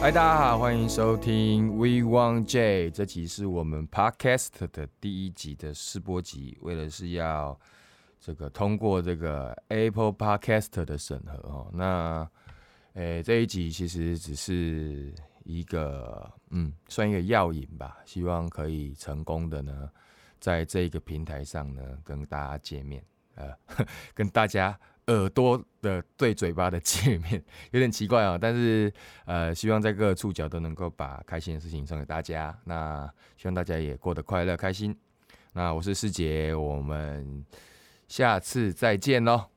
嗨，大家好，欢迎收听 We Want J，这集是我们 Podcast 的第一集的试播集，为了是要这个通过这个 Apple Podcast 的审核哦。那诶，这一集其实只是一个嗯，算一个药引吧，希望可以成功的呢，在这个平台上呢，跟大家见面，呃，跟大家。耳朵的对嘴巴的界面有点奇怪啊，但是呃，希望在各个触角都能够把开心的事情送给大家。那希望大家也过得快乐开心。那我是师杰，我们下次再见喽。